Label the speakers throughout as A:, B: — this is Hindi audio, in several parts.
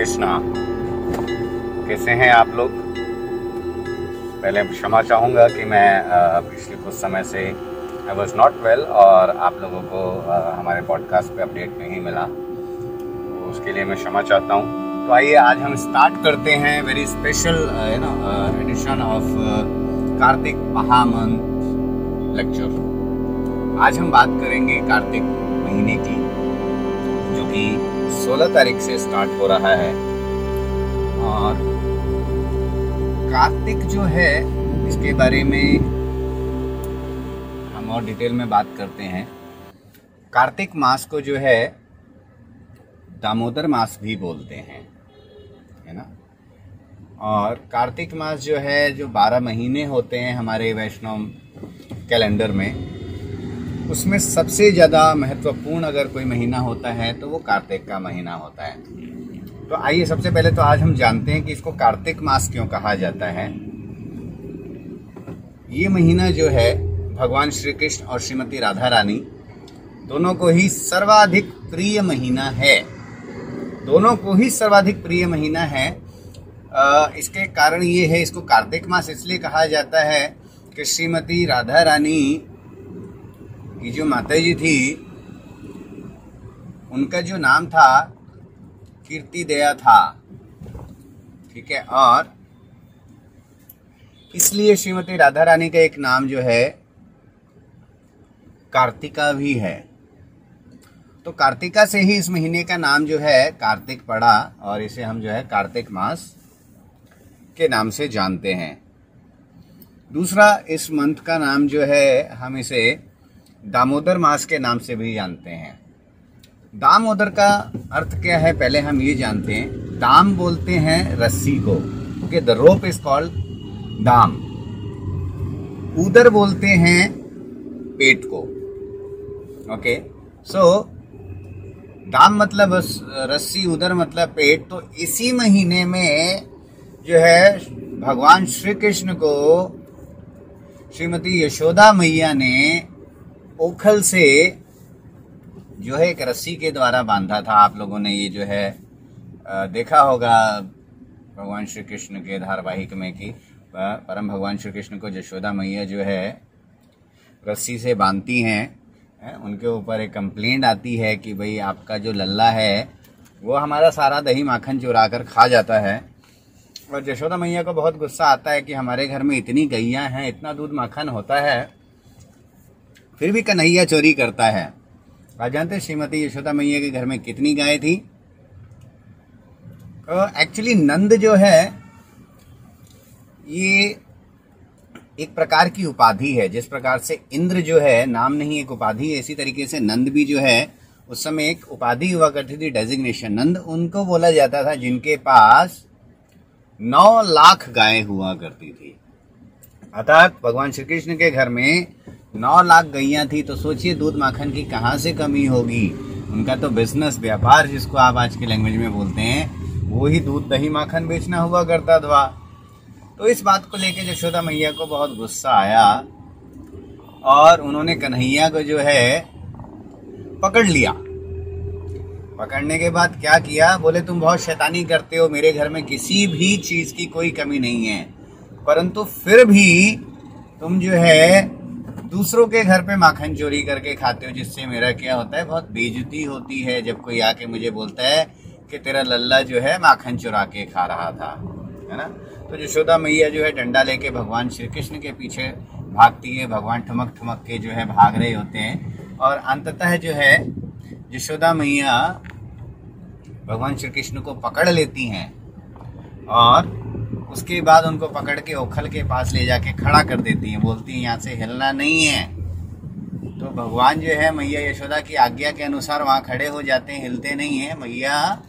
A: कृष्णा। कैसे हैं आप लोग? पहले क्षमा चाहूँगा कि मैं पिछले कुछ समय से आई वॉज़ नॉट वेल और आप लोगों को हमारे पॉडकास्ट पे अपडेट नहीं मिला। तो उसके लिए मैं क्षमा चाहता हूँ। तो आइए, आज हम स्टार्ट करते हैं very special you know edition of Kartik महामंथ lecture आज हम बात करेंगे कार्तिक महीने की, जो कि 16 तारीख से स्टार्ट हो रहा है। और कार्तिक जो है, इसके बारे में हम और डिटेल में बात करते हैं। कार्तिक मास को जो है, दामोदर मास भी बोलते हैं, है ना? और कार्तिक मास जो है, जो बारह महीने होते हैं हमारे वैष्णव कैलेंडर में उसमें सबसे ज़्यादा महत्वपूर्ण अगर कोई महीना होता है तो वो कार्तिक का महीना होता है। तो आइए, सबसे पहले तो आज हम जानते हैं कि इसको कार्तिक मास क्यों कहा जाता है। ये महीना जो है, भगवान श्री कृष्ण और श्रीमती राधा रानी दोनों को ही सर्वाधिक प्रिय महीना है। दोनों को ही सर्वाधिक प्रिय महीना है। इसके कारण ये है, इसको कार्तिक मास इसलिए कहा जाता है कि श्रीमती राधा रानी की जो माता जी थी, उनका जो नाम था, कीर्ति दया था। ठीक है? और इसलिए श्रीमती राधा रानी का एक नाम जो है, कार्तिका भी है। तो कार्तिका से ही इस महीने का नाम जो है, कार्तिक पड़ा, और इसे हम जो है, कार्तिक मास के नाम से जानते हैं। दूसरा इस मंथ का नाम जो है, हम इसे दामोदर मास के नाम से भी जानते हैं। दामोदर का अर्थ क्या है, पहले हम ये जानते हैं। दाम बोलते हैं रस्सी को, okay? The rope is called दाम। उदर बोलते हैं पेट को, ओके? सो दाम मतलब रस्सी उधर मतलब पेट। तो इसी महीने में जो है, भगवान श्री कृष्ण को श्रीमती यशोदा मैया ने ओखल से जो है एक रस्सी के द्वारा बांधा था। आप लोगों ने ये जो है देखा होगा भगवान श्री कृष्ण के धारावाहिक में कि परम भगवान श्री कृष्ण को यशोदा मैया जो है रस्सी से बांधती हैं उनके ऊपर एक कंप्लेंट आती है कि भाई आपका जो लल्ला है, वो हमारा सारा दही माखन चुरा कर खा जाता है। और यशोदा मैया को बहुत गुस्सा आता है कि हमारे घर में इतनी गैया हैं, इतना दूध माखन होता है फिर भी कन्हैया चोरी करता है। आप जानते हैं श्रीमती यशोदा मैया के घर में कितनी गाय थी? तो एक्चुअली नंद जो है, ये एक प्रकार की उपाधि है, जिस प्रकार से इंद्र जो है, नाम नहीं एक उपाधि है, इसी तरीके से नंद भी जो है, उस समय एक उपाधि हुआ करती थी डेजिग्नेशन नंद उनको बोला जाता था, जिनके पास नौ लाख गाय हुआ करती थी। अर्थात भगवान श्री कृष्ण के घर में नौ लाख गैया थी तो सोचिए दूध माखन की कहाँ से कमी होगी? उनका तो बिज़नेस व्यापार जिसको आप आज के लैंग्वेज में बोलते हैं, वो ही दूध, दही माखन बेचना हुआ करता था। तो इस बात को लेकर यशोदा मैया को बहुत गुस्सा आया, और उन्होंने कन्हैया को जो है, पकड़ लिया। पकड़ने के बाद क्या किया? बोले, तुम बहुत शैतानी करते हो, मेरे घर में किसी भी चीज़ की कोई कमी नहीं है। परंतु फिर भी तुम जो है दूसरों के घर पे माखन चोरी करके खाते हो, जिससे मेरा क्या होता है, बहुत बेजती होती है जब कोई आके मुझे बोलता है कि तेरा लल्ला जो है माखन चुरा के खा रहा था, है ना? तो यशोदा मैया जो है, डंडा लेके भगवान श्री कृष्ण के पीछे भागती है, भगवान ठुमक ठुमक के जो है भाग रहे होते हैं। और अंततः जो है यशोदा मैया भगवान श्री कृष्ण को पकड़ लेती हैं और उसके बाद उनको पकड़ के ओखल के पास ले जाके खड़ा कर देती हैं। बोलती हैं, यहाँ से हिलना नहीं है। तो भगवान जो है मैया यशोदा की आज्ञा के अनुसार वहाँ खड़े हो जाते हैं, हिलते नहीं है। मैया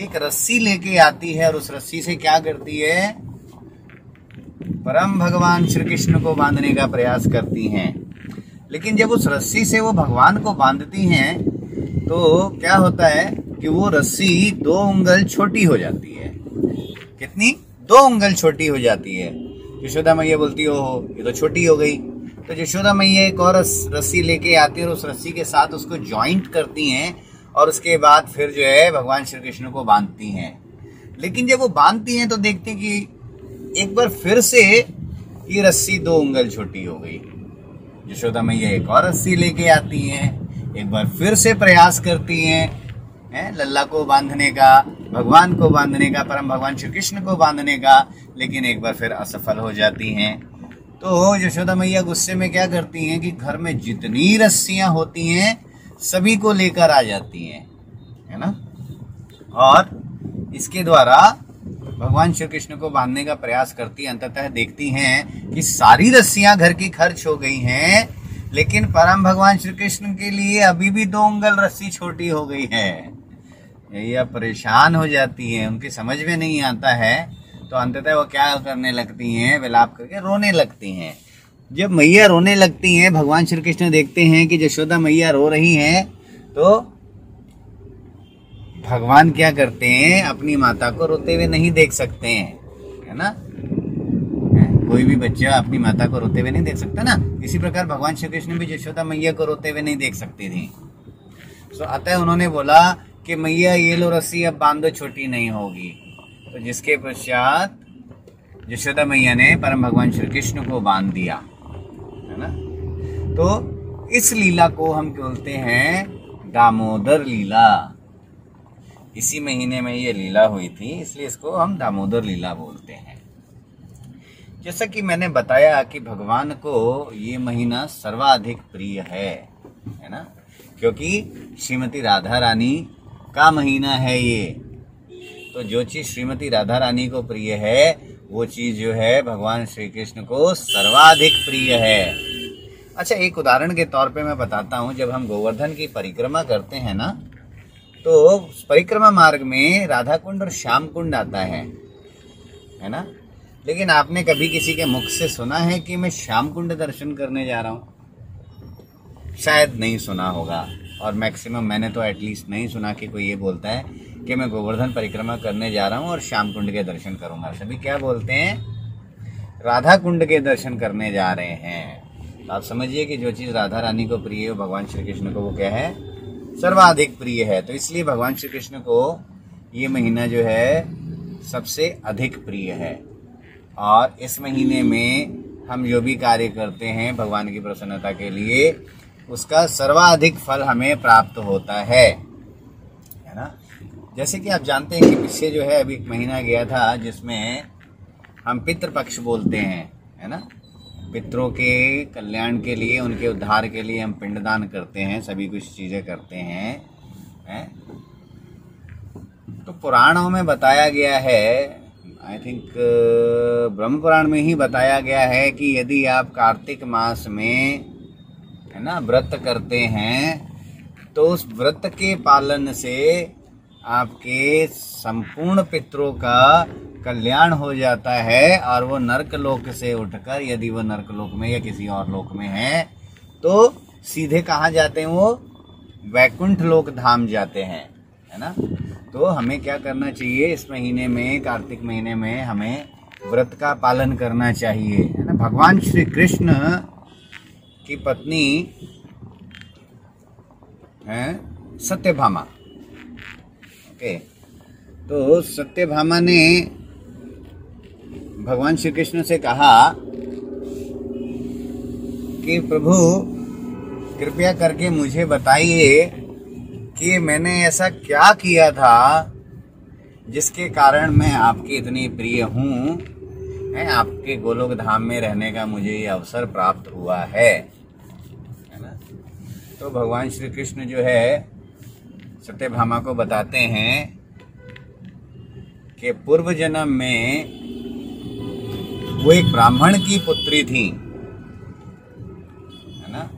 A: एक रस्सी लेके आती है और उस रस्सी से क्या करती है? परम भगवान श्री कृष्ण को बांधने का प्रयास करती हैं। लेकिन जब उस रस्सी से वो भगवान को बांधती हैं तो क्या होता है कि वो रस्सी दो उंगल छोटी हो जाती है। कितनी? दो उंगल छोटी हो जाती है। यशोदा मैया बोलती हो ये तो छोटी हो गई। तो यशोदा मैया एक और रस्सी लेके आती है और उस रस्सी के साथ उसको ज्वाइंट करती हैं और उसके बाद फिर जो है भगवान श्री कृष्ण को बांधती हैं। लेकिन जब वो बांधती हैं तो देखते हैं कि एक बार फिर से ये रस्सी दो उंगल छोटी हो गई। यशोदा मैया एक और रस्सी लेके आती हैं, एक बार फिर से प्रयास करती हैं है? लल्ला को बांधने का, भगवान को बांधने का, परम भगवान श्री कृष्ण को बांधने का, लेकिन एक बार फिर असफल हो जाती हैं। तो यशोदा मैया गुस्से में क्या करती हैं कि घर में जितनी रस्सियाँ होती हैं, सभी को लेकर आ जाती हैं, है ना? और इसके द्वारा भगवान श्री कृष्ण को बांधने का प्रयास करती है, अंततः देखती हैं कि सारी रस्सियाँ घर की खर्च हो गई हैं, लेकिन परम भगवान श्री कृष्ण के लिए अभी भी दो उंगल रस्सी छोटी हो गई है। यही परेशान हो जाती है, उनकी समझ में नहीं आता है तो अंततः वो क्या करने लगती हैं, विलाप करके रोने लगती हैं। जब मैया रोने लगती हैं, भगवान श्री कृष्ण देखते हैं कि जशोदा मैया रो रही हैं तो भगवान क्या करते हैं, अपनी माता को रोते हुए नहीं देख सकते हैं, है ना? कोई भी बच्चा अपनी माता को रोते हुए नहीं देख सकता ना। इसी प्रकार भगवान श्री कृष्ण भी जशोदा मैया को रोते हुए नहीं देख सकते थे। तो अतः उन्होंने बोला कि मैया, ये लो रस्सी अब बांधो, छोटी नहीं होगी। तो जिसके पश्चात यशोदा मैया ने परम भगवान श्री कृष्ण को बाँध दिया, है ना? तो इस लीला को हम बोलते हैं दामोदर लीला। इसी महीने में ये लीला हुई थी, इसलिए इसको हम दामोदर लीला बोलते हैं। जैसा कि मैंने बताया कि भगवान को ये महीना सर्वाधिक प्रिय है है ना? क्योंकि श्रीमती राधा रानी का महीना है ये। तो जो चीज़ श्रीमती राधा रानी को प्रिय है, वो चीज़ जो है भगवान श्री कृष्ण को सर्वाधिक प्रिय है। अच्छा एक उदाहरण के तौर पे मैं बताता हूँ। जब हम गोवर्धन की परिक्रमा करते हैं ना तो परिक्रमा मार्ग में राधा कुंड और श्याम कुंड आता है। है ना? लेकिन आपने कभी किसी के मुख से सुना है कि मैं श्याम कुंड दर्शन करने जा रहा हूँ? शायद नहीं सुना होगा। और मैक्सिमम मैंने तो एटलीस्ट नहीं सुना कि कोई ये बोलता है कि मैं गोवर्धन परिक्रमा करने जा रहा हूँ और श्याम कुंड के दर्शन करूँगा। सभी क्या बोलते हैं? राधा कुंड के दर्शन करने जा रहे हैं। तो आप समझिए कि जो चीज़ राधा रानी को प्रिय है भगवान श्री कृष्ण को, वो क्या है? सर्वाधिक प्रिय है। तो इसलिए भगवान श्री कृष्ण को ये महीना जो है सबसे अधिक प्रिय है। और इस महीने में हम जो भी कार्य करते हैं भगवान की प्रसन्नता के लिए उसका सर्वाधिक फल हमें प्राप्त होता है। है ना? जैसे कि आप जानते हैं कि पीछे जो है, अभी एक महीना गया था, जिसमें हम पितृपक्ष बोलते हैं, है ना? पितरों के कल्याण के लिए, उनके उद्धार के लिए हम पिंडदान करते हैं, सभी कुछ चीज़ें करते हैं, है? तो पुराणों में बताया गया है आई थिंक ब्रह्म पुराण में ही बताया गया है कि यदि आप कार्तिक मास में है ना, व्रत करते हैं तो उस व्रत के पालन से आपके संपूर्ण पितरों का कल्याण हो जाता है और वो नर्क लोक से उठकर, यदि वो नर्क लोक में या किसी और लोक में है तो सीधे कहाँ जाते हैं वो? वैकुंठ लोक धाम जाते हैं, है ना? तो हमें क्या करना चाहिए? इस महीने में, कार्तिक महीने में हमें व्रत का पालन करना चाहिए, है ना? भगवान श्री कृष्ण की पत्नी है सत्यभामा। ओके तो सत्यभामा ने भगवान श्री कृष्ण से कहा कि प्रभु, कृपया करके मुझे बताइए कि मैंने ऐसा क्या किया था जिसके कारण मैं आपकी इतनी प्रिय हूँ, आपके गोलोक धाम में रहने का मुझे ये अवसर प्राप्त हुआ है। तो भगवान श्री कृष्ण जो है, सत्यभामा को बताते हैं कि पूर्व जन्म में वो एक ब्राह्मण की पुत्री थी। है ना?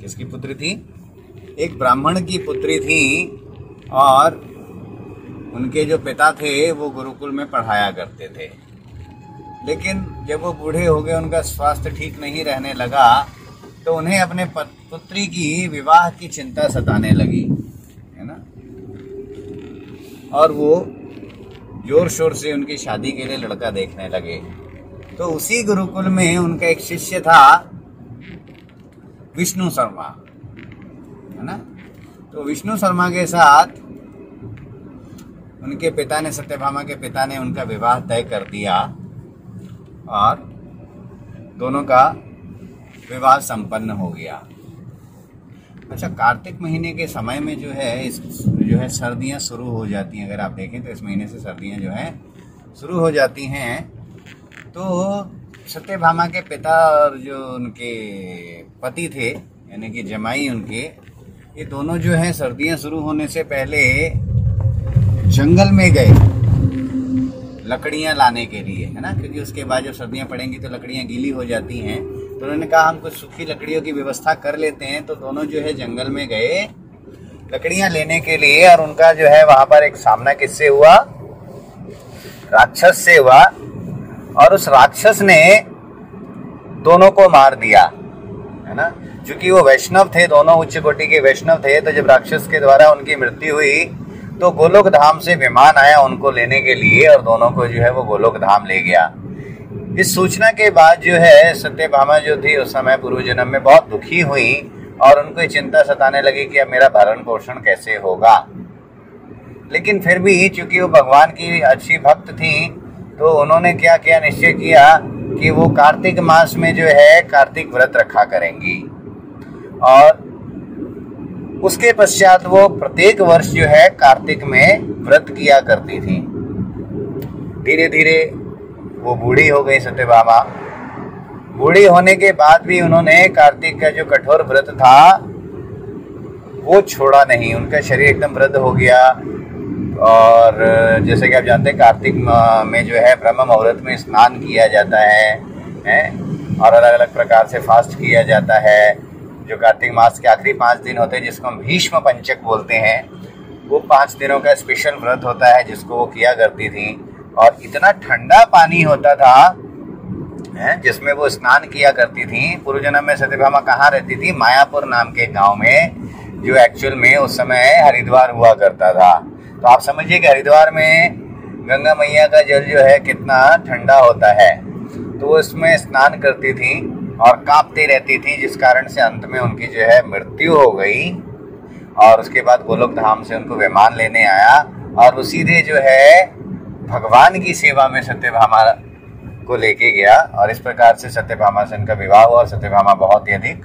A: किसकी पुत्री थी? एक ब्राह्मण की पुत्री थी और उनके जो पिता थे, वो गुरुकुल में पढ़ाया करते थे। लेकिन जब वो बूढ़े हो गए, उनका स्वास्थ्य ठीक नहीं रहने लगा तो उन्हें अपने पुत्री की विवाह की चिंता सताने लगी, है ना? और वो ज़ोर शोर से उनकी शादी के लिए लड़का देखने लगे। तो उसी गुरुकुल में उनका एक शिष्य था, विष्णु शर्मा, है ना? तो विष्णु शर्मा के साथ उनके पिता ने सत्यभामा के पिता ने उनका विवाह तय कर दिया, और दोनों का विवाह संपन्न हो गया। अच्छा कार्तिक महीने के समय में जो है, इस जो है, सर्दियाँ शुरू हो जाती हैं। अगर आप देखें तो इस महीने से सर्दियाँ जो है, शुरू हो जाती हैं। तो सत्यभामा के पिता और जो उनके पति थे, यानी कि जमाई उनके, ये दोनों जो है, सर्दियाँ शुरू होने से पहले जंगल में गए, लकड़ियाँ लाने के लिए, है ना? क्योंकि उसके बाद जब सर्दियाँ पड़ेंगी तो लकड़ियाँ गीली हो जाती हैं। उन्होंने कहा, हम कुछ सूखी लकड़ियों की व्यवस्था कर लेते हैं। तो दोनों जो है जंगल में गए लकड़ियाँ लेने के लिए और उनका जो है वहाँ पर एक सामना किससे हुआ? राक्षस से हुआ। और उस राक्षस ने दोनों को मार दिया, है ना? क्योंकि वो वैष्णव थे, दोनों उच्च कोटि के वैष्णव थे तो जब राक्षस के द्वारा उनकी मृत्यु हुई तो गोलोक धाम से विमान आया उनको लेने के लिए और दोनों को जो है वो गोलोक धाम ले गया। इस सूचना के बाद जो है सत्यभामा जो थी उस समय पूर्व जन्म में बहुत दुखी हुई और उनको चिंता सताने लगी कि अब मेरा भरण पोषण कैसे होगा। लेकिन फिर भी चूँकि वो भगवान की अच्छी भक्त थी तो उन्होंने क्या किया, निश्चय किया कि वो कार्तिक मास में जो है, कार्तिक व्रत रखा करेंगी। और उसके पश्चात वो प्रत्येक वर्ष जो है, कार्तिक में व्रत किया करती थी। धीरे धीरे वो बूढ़ी हो गई सत्य सत्यभामा। बूढ़ी होने के बाद भी उन्होंने कार्तिक का जो कठोर व्रत था, वो छोड़ा नहीं। उनका शरीर एकदम वृद्ध हो गया। और जैसे कि आप जानते हैं, कार्तिक में जो है, ब्रह्म मुहूर्त में स्नान किया जाता है, हैं? और अलग अलग प्रकार से फास्ट किया जाता है। जो कार्तिक मास के आखिरी पाँच दिन होते हैं, जिसको हम भीष्म पंचक बोलते हैं, वो पाँच दिनों का स्पेशल व्रत होता है, जिसको वो किया करती थी। और इतना ठंडा पानी होता था जिसमें वो स्नान किया करती थी। पूर्व जन्म में सत्यभामा कहाँ रहती थी? मायापुर नाम के गाँव में, जो एक्चुअल में उस समय हरिद्वार हुआ करता था। तो आप समझिए कि हरिद्वार में गंगा मैया का जल जो है, कितना ठंडा होता है। तो वो स्नान करती थी और कांपती रहती थी, जिस कारण से अंत में उनकी जो है मृत्यु हो गई। और उसके बाद गोलोक धाम से उनको विमान लेने आया और वो सीधे जो है भगवान की सेवा में सत्यभामा को लेके गया और इस प्रकार से सत्यभामा से उनका विवाह हुआ और सत्यभामा बहुत ही अधिक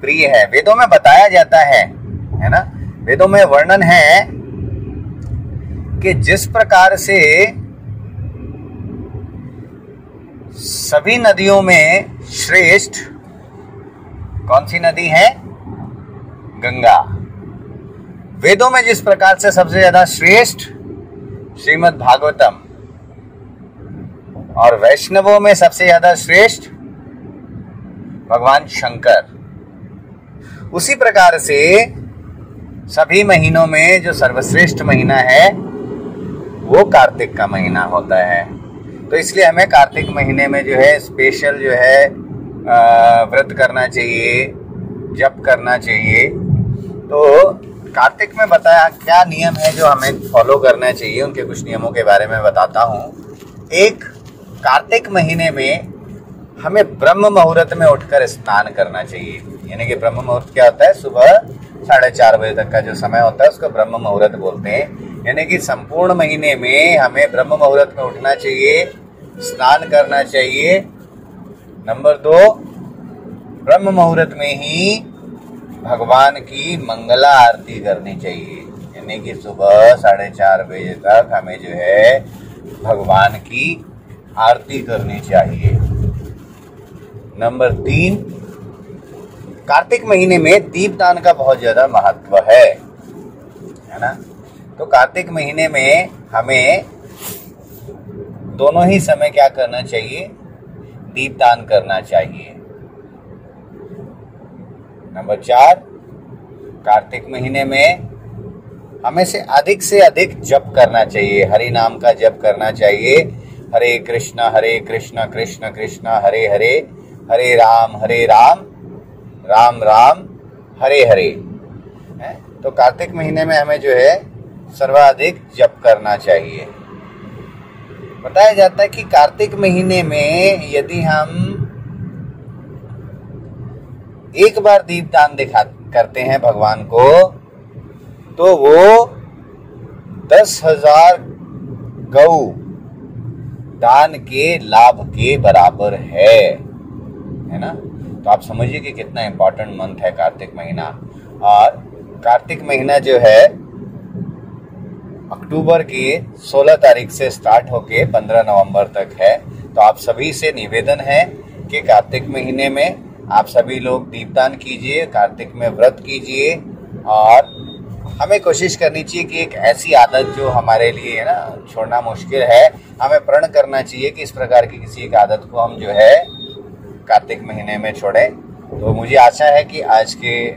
A: प्रिय है। वेदों में बताया जाता है है ना? वेदों में वर्णन है कि जिस प्रकार से सभी नदियों में श्रेष्ठ कौन सी नदी है? गंगा। वेदों में जिस प्रकार से सबसे ज़्यादा श्रेष्ठ श्रीमद् भागवतम और वैष्णवों में सबसे ज़्यादा श्रेष्ठ भगवान शंकर। उसी प्रकार से सभी महीनों में जो सर्वश्रेष्ठ महीना है, वो कार्तिक का महीना होता है। तो इसलिए हमें कार्तिक महीने में जो है स्पेशल जो है व्रत करना चाहिए, जप करना चाहिए। तो कार्तिक में बताया क्या नियम है जो हमें फॉलो करना चाहिए, उनके कुछ नियमों के बारे में बताता हूँ। एक, कार्तिक महीने में हमें ब्रह्म मुहूर्त में उठकर स्नान करना चाहिए। यानी कि ब्रह्म मुहूर्त क्या होता है? सुबह साढ़े चार बजे तक का जो समय होता है, उसको ब्रह्म मुहूर्त बोलते हैं। यानी कि संपूर्ण महीने में हमें ब्रह्म मुहूर्त में उठना चाहिए, स्नान करना चाहिए। नंबर दो, ब्रह्म मुहूर्त में ही भगवान की मंगला आरती करनी चाहिए। यानी कि सुबह साढ़े चार बजे तक हमें जो है भगवान की आरती करनी चाहिए। नंबर तीन, कार्तिक महीने में दीपदान का बहुत ज़्यादा महत्व है है ना? तो कार्तिक महीने में हमें दोनों ही समय क्या करना चाहिए? दीपदान करना चाहिए। नंबर चार, कार्तिक महीने में हमें से अधिक से अधिक जप करना चाहिए, हरि नाम का जप करना चाहिए। हरे कृष्णा हरे कृष्णा, कृष्ण कृष्ण, हरे हरे हरे राम हरे राम राम राम, हरे हरे। है? तो कार्तिक महीने में हमें जो है सर्वाधिक जप करना चाहिए। बताया जाता है कि कार्तिक महीने में यदि हम एक बार दीप दान दिखा करते हैं भगवान को तो वो दस हज़ार गौ दान के लाभ के बराबर है। है ना? तो आप समझिए कि कितना इंपॉर्टेंट मंथ है कार्तिक महीना। और कार्तिक महीना जो है, अक्टूबर की 16 तारीख से स्टार्ट होके 15 नवंबर तक है। तो आप सभी से निवेदन है कि कार्तिक महीने में आप सभी लोग दीपदान कीजिए, कार्तिक में व्रत कीजिए, और हमें कोशिश करनी चाहिए कि एक ऐसी आदत जो हमारे लिए है ना, छोड़ना मुश्किल है। हमें प्रण करना चाहिए कि इस प्रकार की किसी एक आदत को हम जो है कार्तिक महीने में छोड़ें। तो मुझे आशा है कि आज के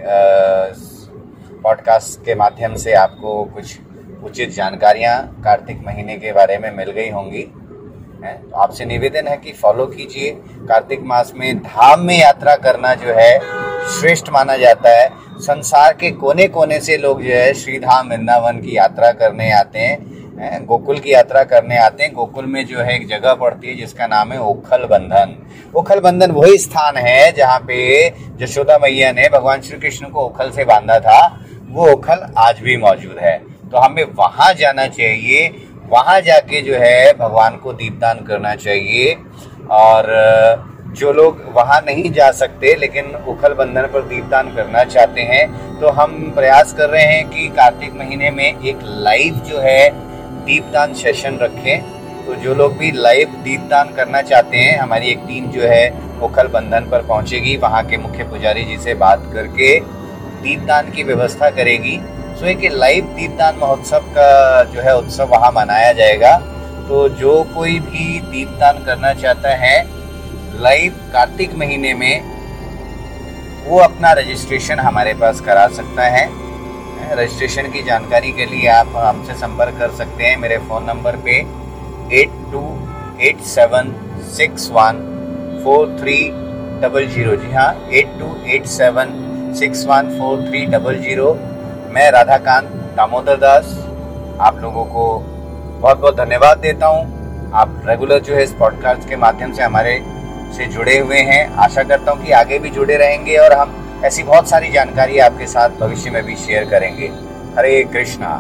A: पॉडकास्ट के माध्यम से आपको कुछ उचित जानकारियाँ कार्तिक महीने के बारे में मिल गई होंगी। है तो आपसे निवेदन है कि फॉलो कीजिए। कार्तिक मास में धाम में यात्रा करना जो है, श्रेष्ठ माना जाता है। संसार के कोने कोने से लोग जो है श्री धाम वृंदावन की यात्रा करने आते हैं, गोकुल की यात्रा करने आते हैं। गोकुल में जो है, एक जगह पड़ती है, जिसका नाम है ओखल बंधन। ओखल बंधन वही स्थान है, जहाँ पे यशोदा मैया ने भगवान श्री कृष्ण को ओखल से बांधा था। वो ओखल आज भी मौजूद है। तो हमें वहाँ जाना चाहिए। वहाँ जाके जो है भगवान को दीपदान करना चाहिए। और जो लोग वहाँ नहीं जा सकते, लेकिन उखल बंधन पर दीपदान करना चाहते हैं तो हम प्रयास कर रहे हैं कि कार्तिक महीने में एक लाइव जो है दीपदान सेशन रखें। तो जो लोग भी लाइव दीपदान करना चाहते हैं, हमारी एक टीम जो है उखल बंधन पर पहुंचेगी। वहाँ के मुख्य पुजारी जी से बात करके दीपदान की व्यवस्था करेगी। सो एक लाइव दीपदान महोत्सव का जो है उत्सव वहाँ मनाया जाएगा। तो जो कोई भी दीपदान करना चाहता है, लाइव कार्तिक महीने में, वो अपना रजिस्ट्रेशन हमारे पास करा सकता है। रजिस्ट्रेशन की जानकारी के लिए आप हमसे संपर्क कर सकते हैं मेरे फ़ोन नंबर पे eight two eight seven six one four three double zero. जी हाँ eight two eight seven six one four three double zero. मैं राधाकांत दामोदर दास आप लोगों को बहुत बहुत धन्यवाद देता हूँ। आप रेगुलर जो है इस पॉडकास्ट के माध्यम से हमारे से जुड़े हुए हैं। आशा करता हूँ कि आगे भी जुड़े रहेंगे और हम ऐसी बहुत सारी जानकारी आपके साथ भविष्य में भी शेयर करेंगे। हरे कृष्णा।